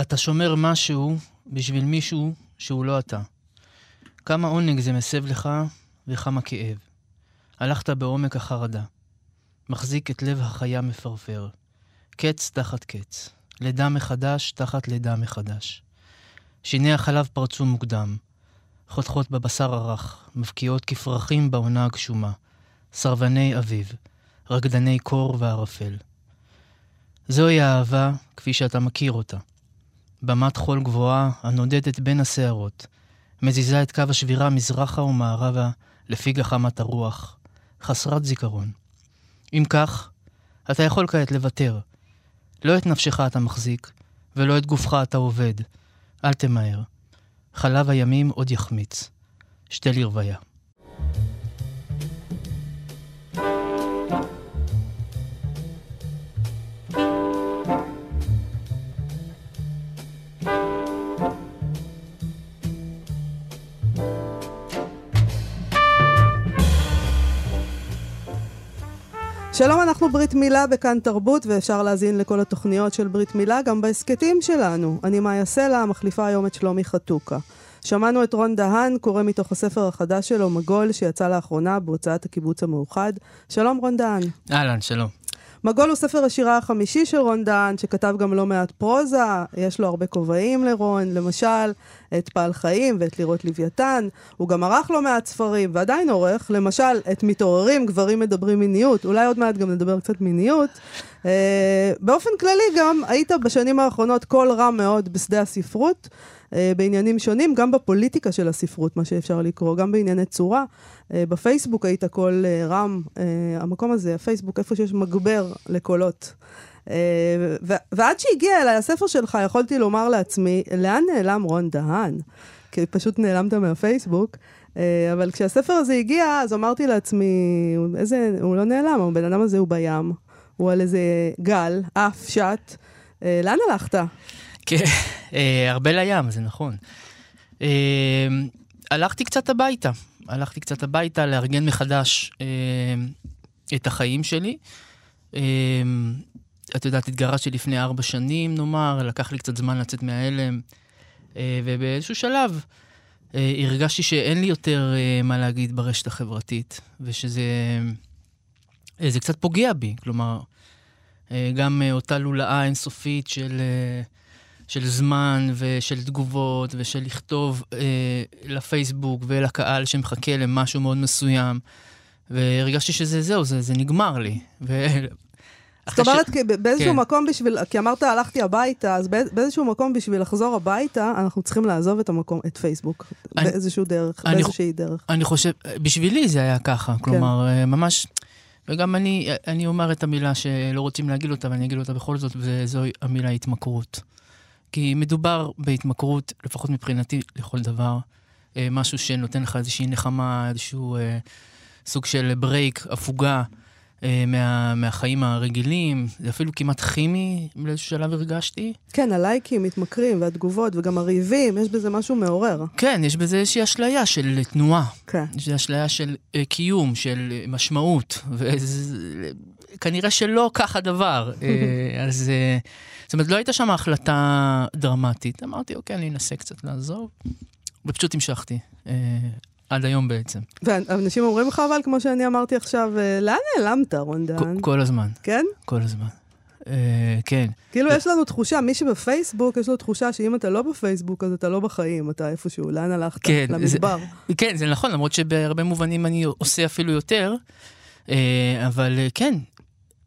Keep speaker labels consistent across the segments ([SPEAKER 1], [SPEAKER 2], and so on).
[SPEAKER 1] אתה שומר משהו בשביל מישהו שהוא לא אתה. כמה עונג זה מסב לך וכמה כאב. הלכת בעומק החרדה. מחזיק את לב החיה מפרפר. קץ תחת קץ. לידה מחדש תחת לידה מחדש. שיני החלב פרצו מוקדם. חותכות בבשר הרך, מבקיעות כפרחים בעונה הגשומה. סרבני אביב, רקדני קור וערפל. זוהי האהבה כפי שאתה מכיר אותה. במת חול גבוהה הנודדת בין השערות, מזיזה את קו השבירה מזרחה ומערבה לפי גחמת הרוח, חסרת זיכרון. אם כך, אתה יכול כעת לוותר. לא את נפשך אתה מחזיק, ולא את גופך אתה עובד. אל תמהר. חלב הימים עוד יחמיץ. שתה לרוויה.
[SPEAKER 2] שלום, אנחנו ברית מילה בכאן תרבות, ואפשר להזין לכל התוכניות של ברית מילה גם בהסכתים שלנו. אני מאיה סלע, מחליפה היום את שלומי חתוקה. שמענו את רון דהן, קורא מתוך הספר החדש שלו, מגול, שיצא לאחרונה בהוצאת הקיבוץ המאוחד. שלום, רון דהן.
[SPEAKER 1] אהלן, שלום.
[SPEAKER 2] מגול הוא ספר השירה החמישי של רון דהן, שכתב גם לא מעט פרוזה, יש לו הרבה כובעים לרון, למשל, את פעל חיים ואת לירות לוויתן, הוא גם ערך לא מעט ספרים, ועדיין עורך, למשל, את מתעוררים, גברים מדברים מיניות, אולי עוד מעט גם נדבר קצת מיניות. אה, באופן כללי גם, היית בשנים האחרונות קול רם מאוד בשדה הספרות. אה, בעניינים שונים, גם בפוליטיקה של הספרות, מה שאפשר לקרוא, גם בענייני צורה. אה, בפייסבוק היית קול אה, רם, המקום הזה, הפייסבוק, איפה שיש מגבר לקולות. ועד שהגיע אליי הספר שלך, יכולתי לומר לעצמי, לאן נעלם רון דהן? כי פשוט נעלמת מהפייסבוק. אבל כשהספר הזה הגיע, אז אמרתי לעצמי, איזה, הוא לא נעלם, הבן אדם הזה הוא בים, הוא על איזה גל, עף, שט. לאן הלכת?
[SPEAKER 1] כן, אה, הרבה לים, זה נכון. אה, הלכתי קצת הביתה, הלכתי קצת הביתה לארגן מחדש אה, את החיים שלי. את יודעת, התגרשתי לפני ארבע שנים, נאמר, לקח לי קצת זמן לצאת מההלם, ובאיזשהו שלב הרגשתי שאין לי יותר מה להגיד ברשת החברתית, ושזה זה קצת פוגע בי. כלומר, גם אותה לולאה אינסופית של... של זמן ושל תגובות ושל לכתוב אה, לפייסבוק ולקהל שמחכה למשהו מאוד מסוים. והרגשתי שזה זהו, זה, זה נגמר לי. ו...
[SPEAKER 2] זאת אומרת, ש... באיזשהו כן. מקום בשביל, כי אמרת הלכתי הביתה, אז באיזשהו מקום בשביל לחזור הביתה, אנחנו צריכים לעזוב את המקום, את פייסבוק, אני, באיזשהו דרך, אני, באיזושהי דרך.
[SPEAKER 1] אני חושב, בשבילי זה היה ככה, כן. כלומר, כן. ממש, וגם אני, אני אומר את המילה שלא רוצים להגיד אותה, ואני אגיד אותה בכל זאת, וזו המילה התמכרות. כי מדובר בהתמכרות, לפחות מבחינתי, לכל דבר. אה, משהו שנותן לך איזושהי נחמה, איזשהו אה, סוג של ברייק, הפוגה אה, מה, מהחיים הרגילים. זה אפילו כמעט כימי, באיזשהו שלב הרגשתי.
[SPEAKER 2] כן, הלייקים מתמכרים, והתגובות, וגם הריבים, יש בזה משהו מעורר.
[SPEAKER 1] כן, יש בזה איזושהי אשליה של תנועה. כן. יש אשליה של אה, קיום, של משמעות. וכנראה שלא כך הדבר. אה, אז... אה, זאת אומרת, לא הייתה שם החלטה דרמטית. אמרתי, אוקיי, אני אנסה קצת לעזוב, ופשוט המשכתי. אה, עד היום בעצם.
[SPEAKER 2] ואנשים אומרים לך, אבל כמו שאני אמרתי עכשיו, לאן נעלמת, רון דהן?
[SPEAKER 1] כל הזמן.
[SPEAKER 2] כן?
[SPEAKER 1] כל הזמן. כן.
[SPEAKER 2] כאילו יש לנו תחושה, מי שבפייסבוק, יש לו תחושה שאם אתה לא בפייסבוק, אז אתה לא בחיים, אתה איפשהו, לאן הלכת? כן, למדבר.
[SPEAKER 1] כן, זה נכון, למרות שבהרבה מובנים אני עושה אפילו יותר, אבל כן,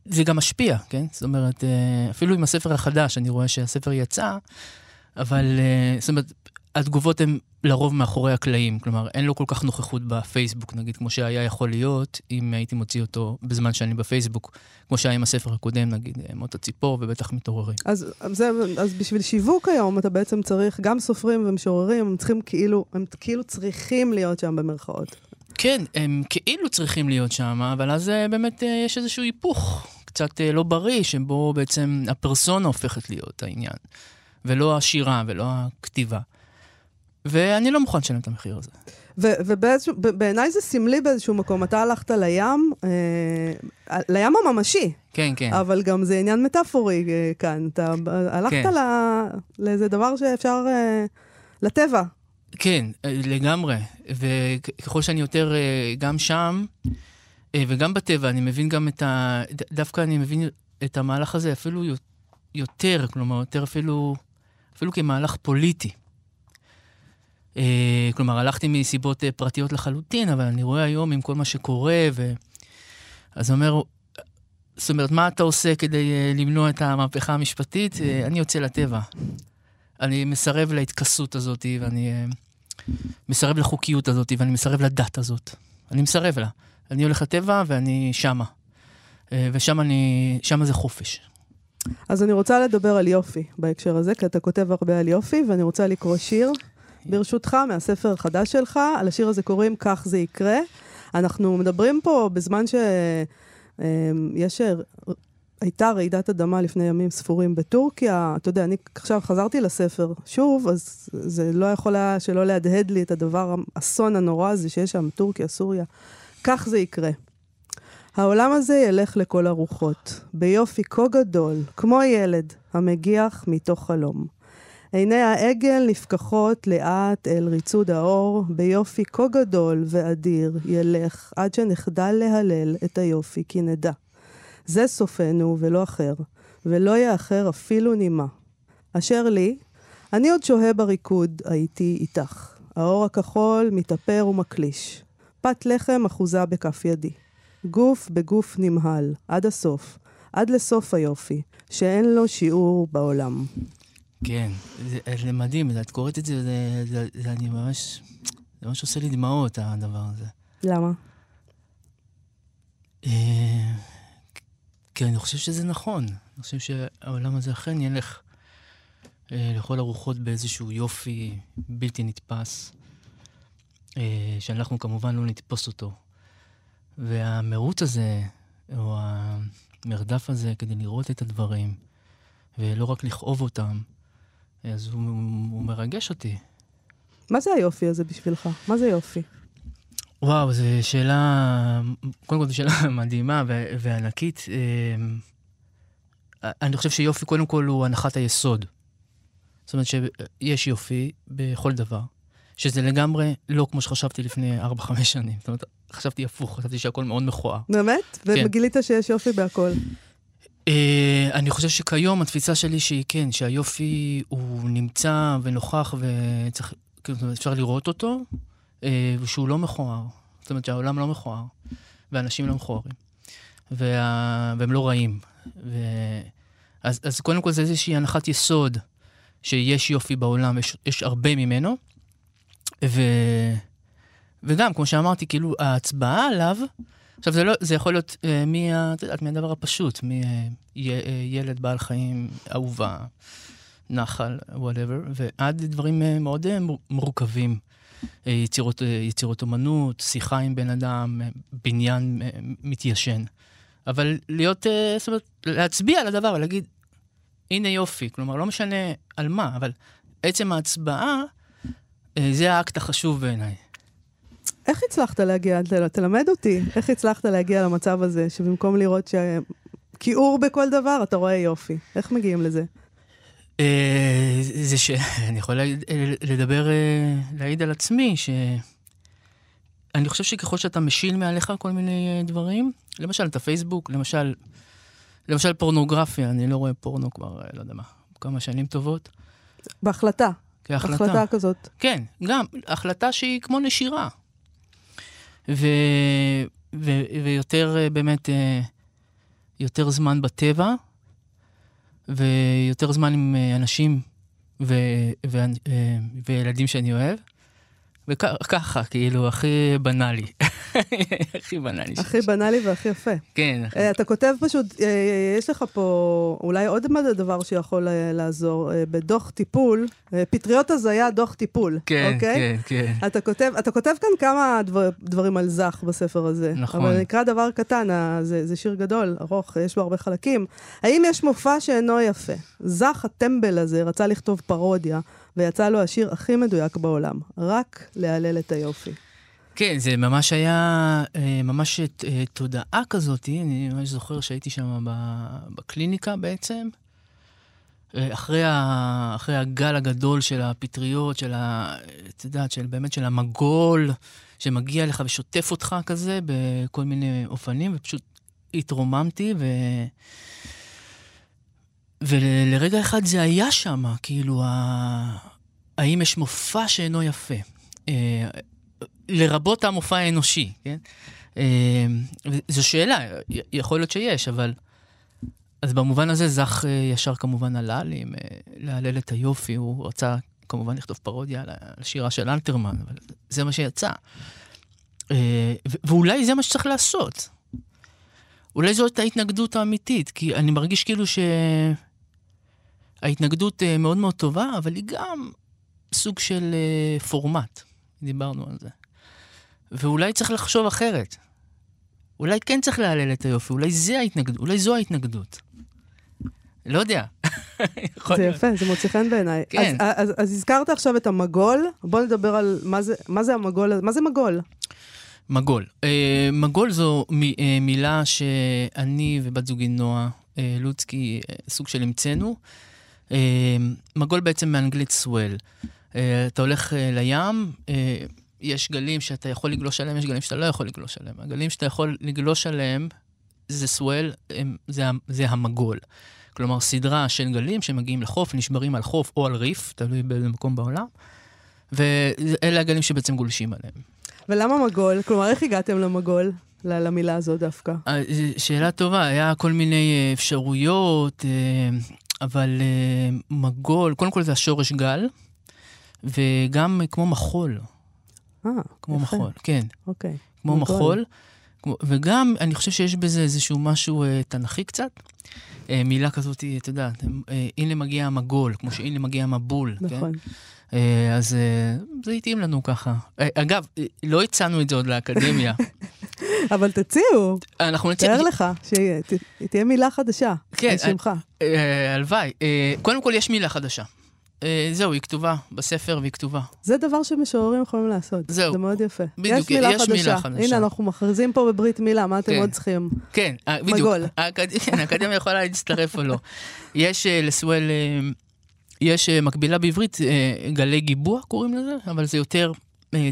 [SPEAKER 1] זה גם משפיע, כן? זאת אומרת, אה, אפילו עם הספר החדש, אני רואה שהספר יצא, אבל אה, זאת אומרת, התגובות הן לרוב מאחורי הקלעים. כלומר, אין לו כל כך נוכחות בפייסבוק, נגיד, כמו שהיה יכול להיות, אם הייתי מוציא אותו בזמן שאני בפייסבוק, כמו שהיה עם הספר הקודם, נגיד, אה, מות הציפור ובטח מתעוררים.
[SPEAKER 2] אז, זה, אז בשביל שיווק היום, אתה בעצם צריך, גם סופרים ומשוררים, הם צריכים כאילו, הם כאילו צריכים להיות שם במרכאות.
[SPEAKER 1] כן, הם כאילו צריכים להיות שם, אבל אז אה, באמת אה, יש איזשהו היפוך קצת אה, לא בריא, שבו בעצם הפרסונה הופכת להיות העניין, ולא השירה ולא הכתיבה. ואני לא מוכן לשלם את המחיר הזה.
[SPEAKER 2] ובעיניי זה סמלי באיזשהו מקום. אתה הלכת לים, אה, לים הממשי.
[SPEAKER 1] כן, כן.
[SPEAKER 2] אבל גם זה עניין מטאפורי אה, כאן. אתה הלכת כן. לאיזה דבר שאפשר... אה, לטבע.
[SPEAKER 1] כן, לגמרי. וככל שאני יותר אה, גם שם, אה, וגם בטבע, אני מבין גם את ה... דווקא אני מבין את המהלך הזה אפילו יותר, כלומר, יותר אפילו, אפילו כמהלך פוליטי. כלומר, הלכתי מסיבות פרטיות לחלוטין, אבל אני רואה היום עם כל מה שקורה, ו... אז אומר, זאת אומרת, מה אתה עושה כדי למנוע את המהפכה המשפטית? אני יוצא לטבע. אני מסרב להתכסות הזאת, ואני מסרב לחוקיות הזאת, ואני מסרב לדת הזאת. אני מסרב לה. אני הולך לטבע ואני שמה. אה, ושם אני, שמה זה חופש.
[SPEAKER 2] אז אני רוצה לדבר על יופי בהקשר הזה, כי אתה כותב הרבה על יופי, ואני רוצה לקרוא שיר, ברשותך, מהספר החדש שלך. על השיר הזה קוראים "כך זה יקרה". אנחנו מדברים פה בזמן שיש אה, הייתה רעידת אדמה לפני ימים ספורים בטורקיה. אתה יודע, אני עכשיו חזרתי לספר שוב, אז זה לא יכול היה שלא להדהד לי את הדבר, האסון הנורא הזה שיש שם, טורקיה, סוריה. כך זה יקרה. העולם הזה ילך לכל הרוחות, ביופי כה גדול, כמו ילד המגיח מתוך חלום. עיני העגל נפקחות לאט אל ריצוד האור, ביופי כה גדול ואדיר ילך, עד שנחדל להלל את היופי, כי נדע. זה סופנו ולא אחר, ולא יאחר אפילו נימה. אשר לי, אני עוד שוהה בריקוד, הייתי איתך. האור הכחול מתאפר ומקליש. פת לחם אחוזה בכף ידי. גוף בגוף נמהל, עד הסוף, עד לסוף היופי, שאין לו שיעור בעולם.
[SPEAKER 1] כן, זה, זה מדהים, את קוראת את זה, זה, זה, זה אני ממש, זה ממש עושה לי דמעות, הדבר הזה.
[SPEAKER 2] למה?
[SPEAKER 1] כי אני חושב שזה נכון. אני חושב שהעולם הזה אכן ילך אה, לכל הרוחות באיזשהו יופי בלתי נתפס, אה, שאנחנו כמובן לא נתפוס אותו. והמירוץ הזה, או המרדף הזה כדי לראות את הדברים, ולא רק לכאוב אותם, אז הוא, הוא מרגש אותי.
[SPEAKER 2] מה זה היופי הזה בשבילך? מה זה יופי?
[SPEAKER 1] וואו, זו שאלה, קודם כל זו שאלה מדהימה וענקית. אמ, אני חושב שיופי, קודם כל, הוא הנחת היסוד. זאת אומרת שיש יופי בכל דבר, שזה לגמרי לא כמו שחשבתי לפני 4-5 שנים. זאת אומרת, חשבתי הפוך, חשבתי שהכל מאוד מכוער.
[SPEAKER 2] באמת? כן. וגילית שיש יופי בהכל.
[SPEAKER 1] אה, אני חושב שכיום התפיסה שלי שהיא כן, שהיופי הוא נמצא ונוכח וצריך, כאילו, אפשר לראות אותו, אה, ושהוא לא מכוער. זאת אומרת שהעולם לא מכוער, ואנשים לא מכוערים, וה... והם לא רעים. ו... אז, אז קודם כל זה איזושהי הנחת יסוד שיש יופי בעולם, יש, יש הרבה ממנו, ו... וגם, כמו שאמרתי, כאילו, ההצבעה עליו, עכשיו, זה, לא, זה יכול להיות אה, מה, את יודעת, מהדבר הפשוט, מילד בעל חיים אהובה, נחל, whatever, ועד דברים אה, מאוד אה, מורכבים. אה, יצירות, אה, יצירות אומנות, שיחה עם בן אדם, אה, בניין מתיישן. אבל להיות, זאת אומרת, להצביע על הדבר ולהגיד, הנה יופי. כלומר, לא משנה על מה, אבל עצם ההצבעה, זה האקט החשוב בעיניי.
[SPEAKER 2] איך הצלחת להגיע, תלמד אותי, איך הצלחת להגיע למצב הזה, שבמקום לראות שכיעור בכל דבר, אתה רואה יופי. איך מגיעים לזה?
[SPEAKER 1] אה, זה שאני יכול לדבר, אה, להעיד על עצמי, שאני חושב שככל שאתה משיל מעליך כל מיני אה, דברים, למשל את הפייסבוק, למשל, למשל פורנוגרפיה, אני לא רואה פורנו כבר, לא יודע מה, כמה שנים טובות.
[SPEAKER 2] בהחלטה.
[SPEAKER 1] כהחלטה.
[SPEAKER 2] החלטה כזאת.
[SPEAKER 1] כן, גם, החלטה שהיא כמו נשירה. ו, ו, ויותר באמת, יותר זמן בטבע, ויותר זמן עם אה, אנשים ו- ו- אה, וילדים שאני אוהב. וככה, כאילו, הכי בנאלי. הכי בנאלי.
[SPEAKER 2] הכי בנאלי והכי יפה.
[SPEAKER 1] כן.
[SPEAKER 2] Uh, אתה כותב פשוט, uh, יש לך פה אולי עוד דבר שיכול לעזור. בדוח טיפול, פטריות הזיה, דוח טיפול.
[SPEAKER 1] כן,
[SPEAKER 2] אוקיי?
[SPEAKER 1] כן, כן.
[SPEAKER 2] אתה כותב, אתה כותב כאן כמה דבר, דברים על זך בספר הזה.
[SPEAKER 1] נכון.
[SPEAKER 2] אבל נקרא דבר קטן, זה, זה שיר גדול, ארוך, יש בו הרבה חלקים. האם יש מופע שאינו יפה? זך הטמבל הזה רצה לכתוב פרודיה. ויצא לו השיר הכי מדויק בעולם, רק להלל את היופי.
[SPEAKER 1] כן, זה ממש היה, אה, ממש אה, תודעה כזאת, אני ממש זוכר שהייתי שם בקליניקה בעצם. אה, אחרי, ה, אחרי הגל הגדול של הפטריות, של ה... את יודעת, של באמת של המגול, שמגיע לך ושוטף אותך כזה בכל מיני אופנים, ופשוט התרוממתי, ו... ולרגע אחד זה היה שם, כאילו, ה... האם יש מופע שאינו יפה? אה, לרבות המופע האנושי, כן? אה, זו שאלה, יכול להיות שיש, אבל... אז במובן הזה זך אה, ישר כמובן עלה לי עם להלל את היופי, הוא רצה כמובן לכתוב פרודיה על השירה של אלתרמן, אבל זה מה שיצא. ואולי זה מה שצריך לעשות. אולי זאת ההתנגדות האמיתית, כי אני מרגיש כאילו שההתנגדות מאוד מאוד טובה, אבל היא גם סוג של פורמט. דיברנו על זה. ואולי צריך לחשוב אחרת. אולי כן צריך להלל את היופי, אולי זה ההתנגדות, אולי זו ההתנגדות. לא יודע.
[SPEAKER 2] זה יפה, זה מוצא חן בעיניי. כן. אז, אז, אז הזכרת עכשיו את המגול, בוא נדבר על מה זה, מה זה המגול, מה זה מגול?
[SPEAKER 1] מגול. Uh, מגול זו מ, uh, מילה שאני ובת זוגי נועה uh, לוצקי uh, סוג של המצאנו. Uh, מגול בעצם מאנגלית סוול. Uh, אתה הולך uh, לים, יש גלים שאתה יכול לגלוש עליהם, יש גלים שאתה לא יכול לגלוש עליהם. הגלים שאתה יכול לגלוש עליהם זה סוול, זה, זה המגול. כלומר, סדרה של גלים שמגיעים לחוף, נשברים על חוף או על ריף, תלוי באיזה מקום בעולם, ואלה הגלים שבעצם גולשים עליהם.
[SPEAKER 2] ולמה מגול? כלומר, איך הגעתם למגול? למילה הזו דווקא?
[SPEAKER 1] אה, שאלה טובה, היה כל מיני אה, אפשרויות, אה, אבל מגול, קודם כל זה השורש גל, וגם כמו מחול.
[SPEAKER 2] אה,
[SPEAKER 1] כמו יפה. מחול, כן.
[SPEAKER 2] אוקיי.
[SPEAKER 1] כמו מגול. מחול. כמו, וגם, אני חושב שיש בזה איזשהו משהו אה, תנכי קצת. אה, מילה כזאת, אתה יודע, אה, הנה מגיע המגול, כמו שהנה מגיע המבול.
[SPEAKER 2] כן? נכון.
[SPEAKER 1] כן? אה, אז אה, זה התאים לנו ככה. אה, אגב, לא הצענו את זה עוד לאקדמיה.
[SPEAKER 2] אבל תציעו.
[SPEAKER 1] אנחנו נציע...
[SPEAKER 2] תאר לך, שתהיה מילה חדשה.
[SPEAKER 1] כן.
[SPEAKER 2] על שמך.
[SPEAKER 1] אה, הלוואי. אה, קודם כל, יש מילה חדשה. אה, זהו, היא כתובה בספר והיא כתובה.
[SPEAKER 2] זה דבר שמשוררים יכולים לעשות.
[SPEAKER 1] זהו.
[SPEAKER 2] זה מאוד יפה.
[SPEAKER 1] בדיוק,
[SPEAKER 2] יש מילה
[SPEAKER 1] יש
[SPEAKER 2] חדשה.
[SPEAKER 1] מילה חדשה.
[SPEAKER 2] הנה, אנחנו מכריזים פה בברית מילה, מה אתם
[SPEAKER 1] כן.
[SPEAKER 2] עוד צריכים?
[SPEAKER 1] כן, אה, בדיוק.
[SPEAKER 2] מגול.
[SPEAKER 1] האקד... כן, האקדמיה יכולה להצטרף או לא. יש לסואל, יש מקבילה בעברית, גלי גיבוע קוראים לזה, אבל זה יותר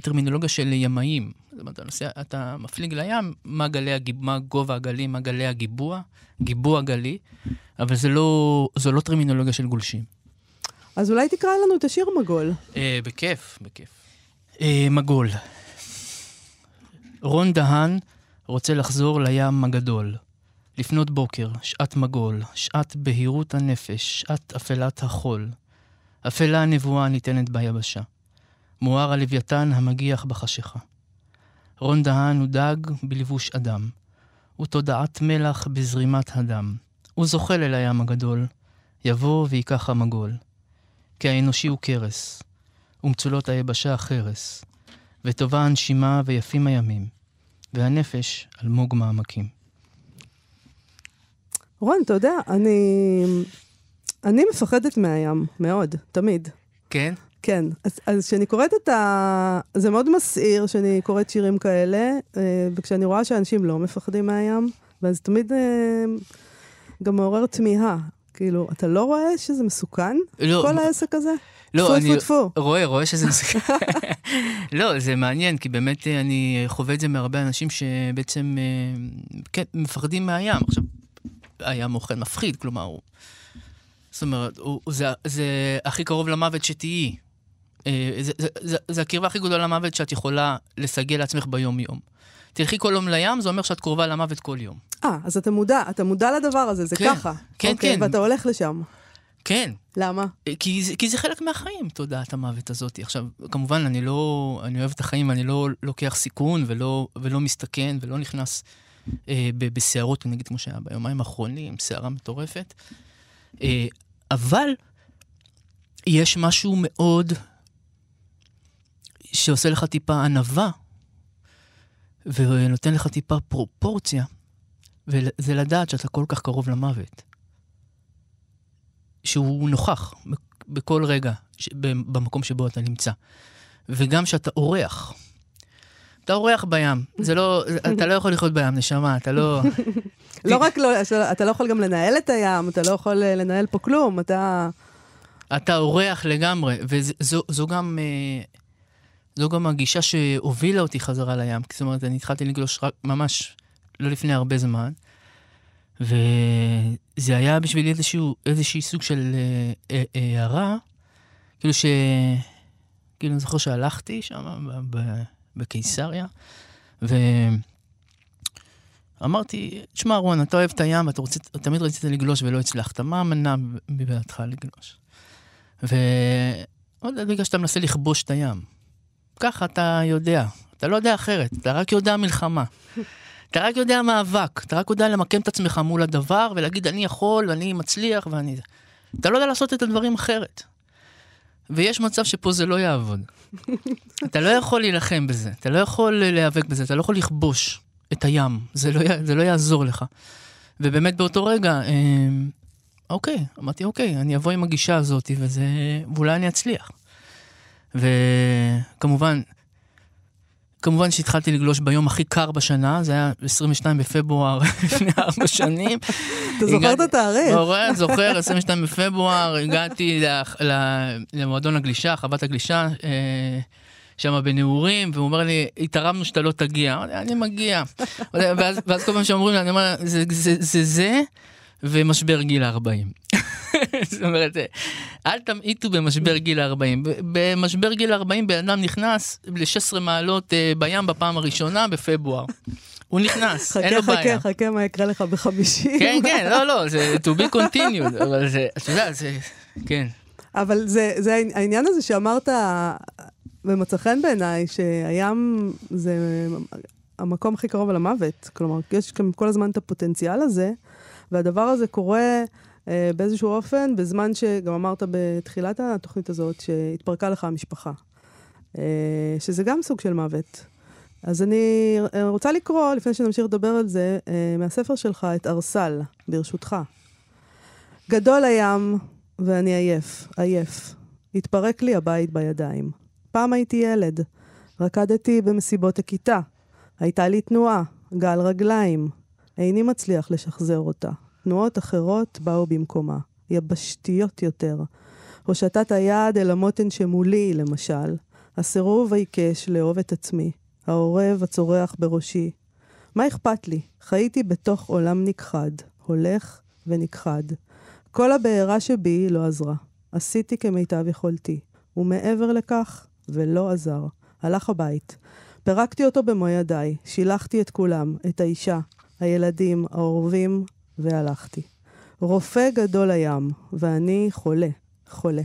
[SPEAKER 1] טרמינולוגיה של ימאים. זאת אומרת, אתה, נוסע, אתה מפליג לים, מה, גלי הגיב... מה גובה הגלים, מה גלי הגיבוע, גיבוע גלי, אבל זה לא, זו לא טרמינולוגיה של גולשים.
[SPEAKER 2] אז אולי תקרא לנו את השיר מגול.
[SPEAKER 1] אה, בכיף, בכיף. אה, מגול. רון דהן רוצה לחזור לים הגדול. לפנות בוקר, שעת מגול, שעת בהירות הנפש, שעת אפלת החול. אפלה הנבואה ניתנת ביבשה. מואר הלוויתן המגיח בחשיכה. רון דהן הוא דג בלבוש אדם. הוא תודעת מלח בזרימת הדם. הוא זוחל אל הים הגדול. יבוא ויקח המגול. כי האנושי הוא קרס, ומצולות היבשה חרס, וטובה הנשימה ויפים הימים, והנפש אלמוג מעמקים.
[SPEAKER 2] רון, אתה יודע, אני... אני מפחדת מהים, מאוד, תמיד.
[SPEAKER 1] כן?
[SPEAKER 2] כן. אז כשאני קוראת את ה... זה מאוד מסעיר שאני קוראת שירים כאלה, אה, וכשאני רואה שאנשים לא מפחדים מהים, ואז תמיד אה, גם מעורר תמיהה. כאילו, אתה לא רואה שזה מסוכן?
[SPEAKER 1] לא.
[SPEAKER 2] כל העסק הזה?
[SPEAKER 1] לא,
[SPEAKER 2] טפו,
[SPEAKER 1] אני
[SPEAKER 2] טפו, טפו.
[SPEAKER 1] רואה, רואה שזה מסוכן. לא, זה מעניין, כי באמת אה, אני חווה את זה מהרבה אנשים שבעצם, כן, מפחדים מהים. עכשיו, הים אוכל מפחיד, כלומר, הוא... זאת אומרת, הוא, זה, זה הכי קרוב למוות שתהיי. אה, זה, זה, זה, זה הקרבה הכי גדולה למוות שאת יכולה לסגל לעצמך ביום-יום. תלכי כל יום לים, זה אומר שאת קרובה למוות כל יום.
[SPEAKER 2] אה, אז אתה מודע, אתה מודע לדבר הזה, זה
[SPEAKER 1] כן,
[SPEAKER 2] ככה.
[SPEAKER 1] כן,
[SPEAKER 2] אוקיי,
[SPEAKER 1] כן.
[SPEAKER 2] ואתה הולך לשם.
[SPEAKER 1] כן,
[SPEAKER 2] למה?
[SPEAKER 1] כי זה, כי זה חלק מהחיים, תודעת המוות הזאת. עכשיו, כמובן, אני לא... אני אוהב את החיים, אני לא לוקח סיכון ולא, ולא מסתכן ולא נכנס אה, בסערות, נגיד כמו שהיה ביומיים האחרונים, סערה מטורפת. אה, אבל יש משהו מאוד שעושה לך טיפה ענווה, ונותן לך טיפה פרופורציה, וזה לדעת שאתה כל כך קרוב למוות. שהוא נוכח בכל רגע במקום שבו אתה נמצא. וגם שאתה אורח. אתה אורח בים, זה לא, אתה לא יכול לחיות בים, נשמה, אתה לא...
[SPEAKER 2] לא רק לא, אתה לא יכול גם לנהל את הים, אתה לא יכול אה, לנהל פה כלום, אתה...
[SPEAKER 1] אתה אורח לגמרי, וזו גם... אה, זו גם הגישה שהובילה אותי חזרה לים. זאת אומרת, אני התחלתי לגלוש רק ממש לא לפני הרבה זמן, וזה היה בשבילי איזשהו, איזשהי סוג של אה, אה, הערה, כאילו ש... כאילו, אני זוכר שהלכתי שם בקיסריה, ואמרתי, תשמע, רון, אתה אוהב את הים, אתה רוצה, תמיד רצית לגלוש ולא הצלחת, מה המנע מבעדך לגלוש? ועוד בגלל שאתה מנסה לכבוש את הים. ככה אתה יודע, אתה לא יודע אחרת, אתה רק יודע מלחמה. אתה רק יודע מאבק, אתה רק יודע למקם את עצמך מול הדבר ולהגיד אני יכול ואני מצליח ואני... אתה לא יודע לעשות את הדברים אחרת. ויש מצב שפה זה לא יעבוד. אתה לא יכול להילחם בזה, אתה לא יכול להיאבק בזה, אתה לא יכול לכבוש את הים, זה לא, זה לא יעזור לך. ובאמת באותו רגע, אה, אוקיי, אמרתי אוקיי, אני אבוא עם הגישה הזאת וזה, ואולי אני אצליח. וכמובן, כמובן שהתחלתי לגלוש ביום הכי קר בשנה, זה היה 22 בפברואר לפני ארבע שנים.
[SPEAKER 2] אתה זוכר את התאריך?
[SPEAKER 1] זוכר, 22 בפברואר, הגעתי למועדון הגלישה, חוות הגלישה. אה, שם בנעורים, והוא אומר לי, התערבנו שאתה לא תגיע. אני מגיע. ואז, כל פעם שאומרים לי, אני אומר, זה זה, ומשבר גיל ה-40. זאת אומרת, אל תמעיטו במשבר גיל ה-40. במשבר גיל ה-40 בן אדם נכנס ל-16 מעלות אה, בים בפעם הראשונה בפברואר. הוא נכנס, אין לו בעיה.
[SPEAKER 2] חכה, חכה, חכה מה יקרה לך בחמישים.
[SPEAKER 1] כן, כן, לא, לא, זה to be continued, אבל זה, אתה יודע, זה, כן.
[SPEAKER 2] אבל זה, זה העניין הזה שאמרת, ומצא חן בעיניי, שהים זה המקום הכי קרוב למוות. כלומר, יש כל הזמן את הפוטנציאל הזה, והדבר הזה קורה באיזשהו אופן, בזמן שגם אמרת בתחילת התוכנית הזאת, שהתפרקה לך המשפחה. אה, שזה גם סוג של מוות. אז אני רוצה לקרוא, לפני שנמשיך לדבר על זה, אה, מהספר שלך, את ארסל, ברשותך. גדול הים, ואני עייף, עייף. התפרק לי הבית בידיים. פעם הייתי ילד. רקדתי במסיבות הכיתה. הייתה לי תנועה, גל רגליים. איני מצליח לשחזר אותה. תנועות אחרות באו במקומה, יבשתיות יותר. הושטת היד אל המותן שמולי, למשל. הסירוב העיקש לאהוב את עצמי. העורב הצורח בראשי. מה אכפת לי? חייתי בתוך עולם נכחד, הולך ונכחד. כל הבעירה שבי לא עזרה. עשיתי כמיטב יכולתי. ומעבר לכך, ולא עזר. הלך הבית. פירקתי אותו במו ידיי, שילחתי את כולם, את האישה, הילדים, העורבים, והלכתי. רופא גדול הים, ואני חולה, חולה.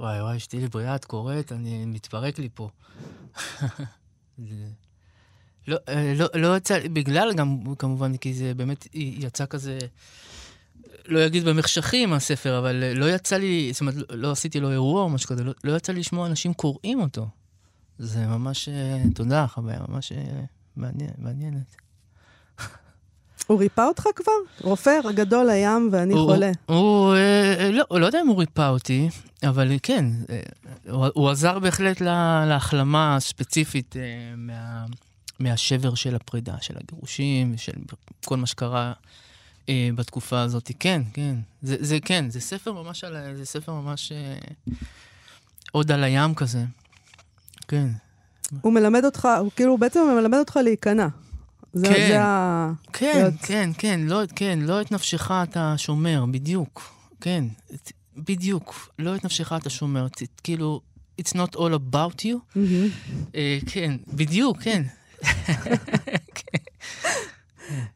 [SPEAKER 1] וואי וואי, אשתי לי בריאה, את קוראת, אני מתפרק לי פה. לא, אה, לא, לא יצא, בגלל גם, כמובן, כי זה באמת יצא כזה, לא אגיד במחשכים הספר, אבל לא יצא לי, זאת אומרת, לא עשיתי לו אירוע או משהו כזה, לא, לא יצא לי לשמוע אנשים קוראים אותו. זה ממש, אה, תודה, חוויה ממש אה, מעניין, מעניינת.
[SPEAKER 2] הוא ריפא אותך כבר? רופא גדול הים ואני הוא, חולה.
[SPEAKER 1] הוא, הוא אה, לא, לא יודע אם הוא ריפא אותי, אבל כן, אה, הוא, הוא עזר בהחלט לה, להחלמה הספציפית אה, מה, מהשבר של הפרידה, של הגירושים, של כל מה שקרה אה, בתקופה הזאת. כן, כן, זה, זה כן, זה ספר ממש, על, זה ספר ממש אה, עוד על הים כזה. כן.
[SPEAKER 2] הוא מלמד אותך, הוא כאילו בעצם מלמד אותך להיכנע. זה, כן, זה ה...
[SPEAKER 1] כן, להיות... כן, כן, לא, כן, לא את נפשך אתה שומר, בדיוק. כן, בדיוק. לא את נפשך אתה שומר. כאילו, it's not all about you. Mm-hmm. Uh, כן, בדיוק, כן.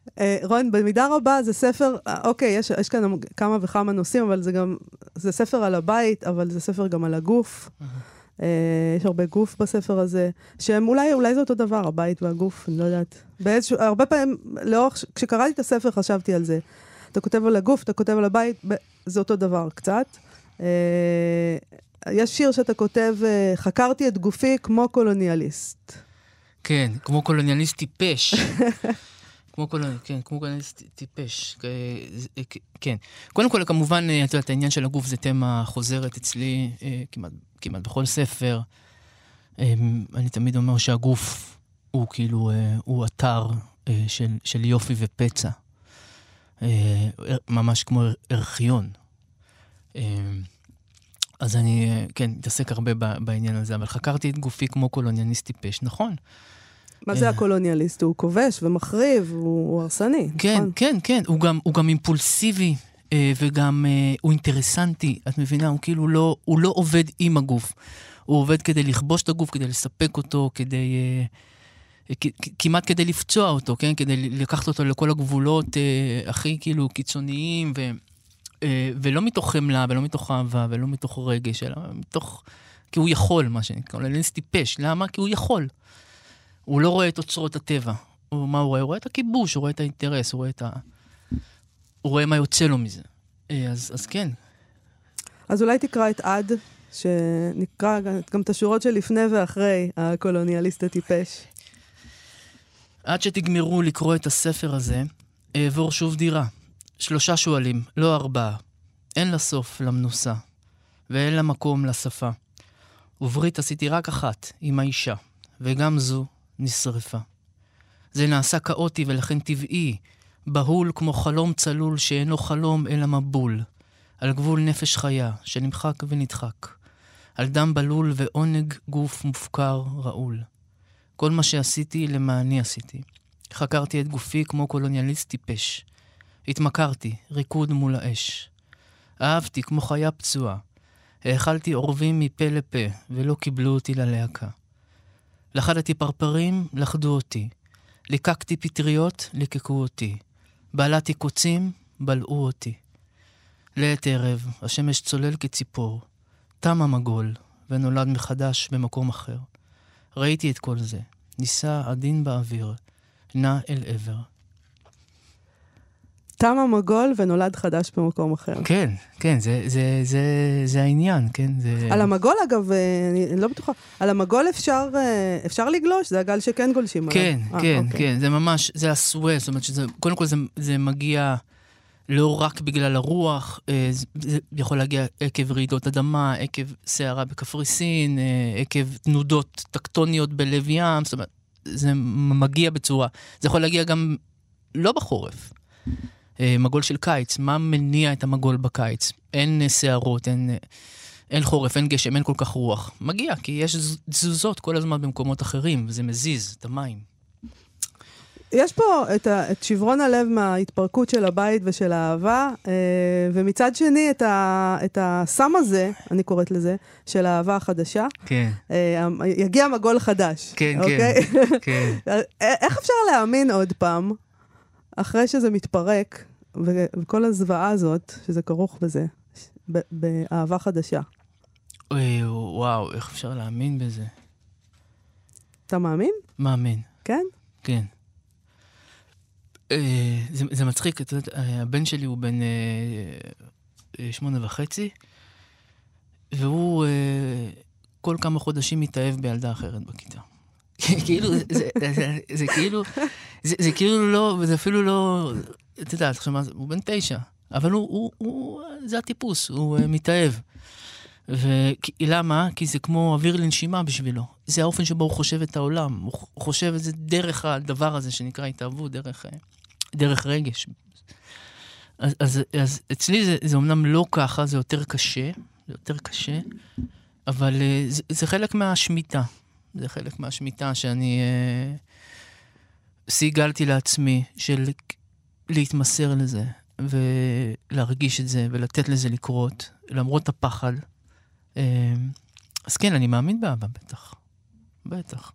[SPEAKER 2] Uh, רון, במידה רבה זה ספר, uh, אוקיי, יש, יש כאן כמה וכמה נושאים, אבל זה גם, זה ספר על הבית, אבל זה ספר גם על הגוף. Mm-hmm. אה, יש הרבה גוף בספר הזה, שהם אולי, אולי זה אותו דבר, הבית והגוף, אני לא יודעת. באיזשהו, הרבה פעמים, לאורך, כשקראתי את הספר חשבתי על זה. אתה כותב על הגוף, אתה כותב על הבית, זה אותו דבר קצת. אה, יש שיר שאתה כותב, אה, חקרתי את גופי כמו קולוניאליסט.
[SPEAKER 1] כן, כמו קולוניאליסט טיפש. כמו כל, כן, כמו כל טיפש. כן. קודם כל, כמובן, את יודעת, העניין של הגוף זה תמה חוזרת אצלי כמעט, כמעט בכל ספר. אני תמיד אומר שהגוף הוא כאילו, הוא אתר של, של יופי ופצע. ממש כמו ארכיון. אז אני, כן, מתעסק הרבה בעניין הזה, אבל חקרתי את גופי כמו קולוניאליסט טיפש, נכון.
[SPEAKER 2] מה זה הקולוניאליסט? הוא כובש ומחריב, הוא הרסני,
[SPEAKER 1] כן,
[SPEAKER 2] נכון?
[SPEAKER 1] כן, כן, הוא גם, הוא גם אימפולסיבי אה, וגם אה, הוא אינטרסנטי, את מבינה? הוא כאילו לא, הוא לא עובד עם הגוף. הוא עובד כדי לכבוש את הגוף, כדי לספק אותו, כדי... אה, כמעט כדי לפצוע אותו, כן? כדי לקחת אותו לכל הגבולות הכי כאילו קיצוניים, ו... ולא מתוך חמלה, ולא מתוך אהבה, ולא מתוך רגש, אלא מתוך... כי הוא יכול, מה שנקרא. לנס טיפש. למה? כי הוא יכול. הוא לא רואה את אוצרות הטבע. הוא, מה הוא רואה? הוא רואה את הכיבוש, הוא רואה את האינטרס, הוא רואה את ה... הוא רואה מה יוצא לו מזה. אה, אז, אז כן.
[SPEAKER 2] אז אולי תקרא את עד, שנקרא גם את השורות שלפני ואחרי הקולוניאליסט הטיפש.
[SPEAKER 1] עד שתגמרו לקרוא את הספר הזה, אעבור שוב דירה. שלושה שועלים, לא ארבעה. אין לה סוף למנוסה, ואין לה מקום לשפה. וברית עשיתי רק אחת, עם האישה, וגם זו נשרפה. זה נעשה כאוטי ולכן טבעי, בהול כמו חלום צלול שאינו חלום אלא מבול, על גבול נפש חיה שנמחק ונדחק, על דם בלול ועונג גוף מופקר רעול. כל מה שעשיתי למעני עשיתי. חקרתי את גופי כמו קולוניאליסט טיפש. התמכרתי, ריקוד מול האש. אהבתי כמו חיה פצועה. האכלתי עורבים מפה לפה, ולא קיבלו אותי ללהקה. לכדתי פרפרים, לכדו אותי. ליקקתי פטריות, ליקקו אותי. בלעתי קוצים, בלעו אותי. לעת ערב, השמש צולל כציפור. תם המגול, ונולד מחדש במקום אחר. ראיתי את כל זה, נישא עדין באוויר, נע אל עבר.
[SPEAKER 2] תם המגול ונולד חדש במקום אחר.
[SPEAKER 1] כן, כן, זה, זה, זה, זה העניין, כן? זה...
[SPEAKER 2] על המגול, אגב, אה, אני לא בטוחה, על המגול אפשר, אה, אפשר לגלוש? זה הגל שכן גולשים
[SPEAKER 1] עליו. כן, 아, כן, אוקיי. כן, זה ממש, זה הסוואל, זאת אומרת שזה, קודם כל זה, זה מגיע לא רק בגלל הרוח, אה, זה, זה יכול להגיע עקב רעידות אדמה, עקב סערה בקפריסין, עקב תנודות טקטוניות בלב ים, זאת אומרת, זה מגיע בצורה, זה יכול להגיע גם לא בחורף. אה, מגול של קיץ, מה מניע את המגול בקיץ? אין סערות, אין, אין חורף, אין גשם, אין כל כך רוח. מגיע, כי יש תזוזות כל הזמן במקומות אחרים, וזה מזיז את המים.
[SPEAKER 2] יש פה את, ה, את שברון הלב מההתפרקות של הבית ושל האהבה, אה, ומצד שני את, ה, את הסם הזה, אני קוראת לזה, של האהבה החדשה.
[SPEAKER 1] כן.
[SPEAKER 2] אה, יגיע מגול חדש.
[SPEAKER 1] כן, אוקיי? כן, כן.
[SPEAKER 2] איך אפשר להאמין עוד פעם אחרי שזה מתפרק, וכל הזוועה הזאת, שזה כרוך בזה, באהבה חדשה.
[SPEAKER 1] אוי, וואו, איך אפשר להאמין בזה?
[SPEAKER 2] אתה מאמין?
[SPEAKER 1] מאמין.
[SPEAKER 2] כן?
[SPEAKER 1] כן. אה, זה, זה מצחיק, את יודעת, אה, הבן שלי הוא בן אה, אה, שמונה וחצי, והוא אה, כל כמה חודשים מתאהב בילדה אחרת בכיתה. כאילו, זה, כאילו, זה, כאילו לא, זה אפילו לא, את יודעת, הוא בן תשע, אבל הוא, הוא, זה הטיפוס, הוא uh, מתאהב. ולמה? כי זה כמו אוויר לנשימה בשבילו. זה האופן שבו הוא חושב את העולם. הוא חושב את זה דרך הדבר הזה שנקרא התאהבות, דרך, אה, דרך רגש. אז, אז, אז אצלי זה, זה אמנם לא ככה, זה יותר קשה, זה יותר קשה, אבל uh, זה, זה חלק מהשמיטה. זה חלק מהשמיטה שאני אה, סיגלתי לעצמי, של להתמסר לזה, ולהרגיש את זה, ולתת לזה לקרות, למרות הפחד. אה, אז כן, אני מאמין באבא, בטח. בטח.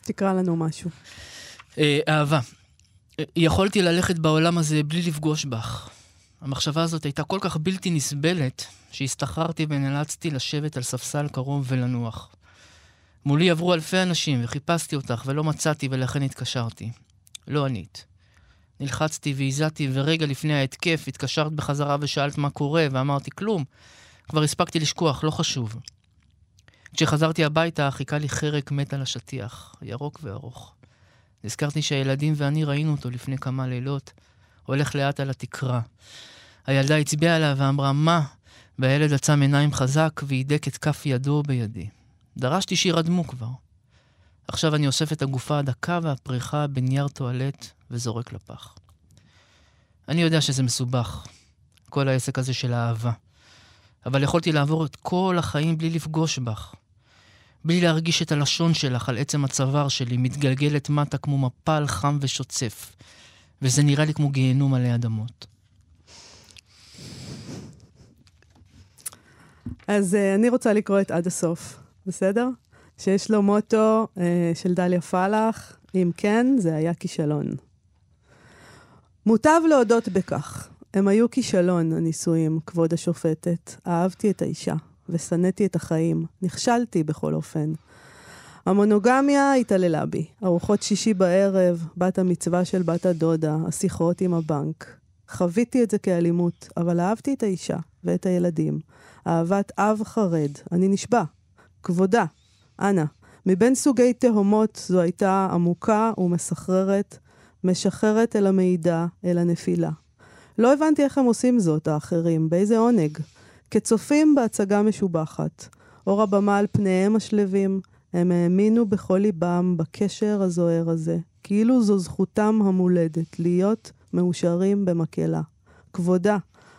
[SPEAKER 2] תקרא לנו משהו.
[SPEAKER 1] אה, אהבה. יכולתי ללכת בעולם הזה בלי לפגוש בך. המחשבה הזאת הייתה כל כך בלתי נסבלת, שהסתחררתי ונאלצתי לשבת על ספסל קרוב ולנוח. מולי עברו אלפי אנשים וחיפשתי אותך ולא מצאתי ולכן התקשרתי. לא ענית. נלחצתי והזעתי ורגע לפני ההתקף התקשרת בחזרה ושאלת מה קורה ואמרתי כלום. כבר הספקתי לשכוח, לא חשוב. כשחזרתי הביתה חיכה לי חרק מת על השטיח, ירוק וארוך. נזכרתי שהילדים ואני ראינו אותו לפני כמה לילות, הולך לאט על התקרה. הילדה הצביעה עליו ואמרה, מה? והילד עצם עיניים חזק והידק את כף ידו בידי. דרשתי שירדמו כבר. עכשיו אני אוסף את הגופה הדקה והפריחה בנייר טואלט וזורק לפח. אני יודע שזה מסובך, כל העסק הזה של האהבה. אבל יכולתי לעבור את כל החיים בלי לפגוש בך. בלי להרגיש את הלשון שלך על עצם הצוואר שלי מתגלגלת מטה כמו מפל חם ושוצף. וזה נראה לי כמו גיהנום עלי אדמות.
[SPEAKER 2] אז uh, אני רוצה לקרוא את עד הסוף, בסדר? שיש לו מוטו uh, של דליה פלח, אם כן, זה היה כישלון. מוטב להודות בכך. הם היו כישלון, הנישואים, כבוד השופטת. אהבתי את האישה, ושנאתי את החיים. נכשלתי בכל אופן. המונוגמיה התעללה בי. ארוחות שישי בערב, בת המצווה של בת הדודה, השיחות עם הבנק. חוויתי את זה כאלימות, אבל אהבתי את האישה ואת הילדים. אהבת אב חרד, אני נשבע. כבודה, אנא. מבין סוגי תהומות זו הייתה עמוקה ומסחררת, משחררת אל המידע, אל הנפילה. לא הבנתי איך הם עושים זאת, האחרים, באיזה עונג. כצופים בהצגה משובחת. אור הבמה על פניהם השלווים, הם האמינו בכל ליבם בקשר הזוהר הזה, כאילו זו זכותם המולדת, להיות מאושרים במקהלה. כבודה,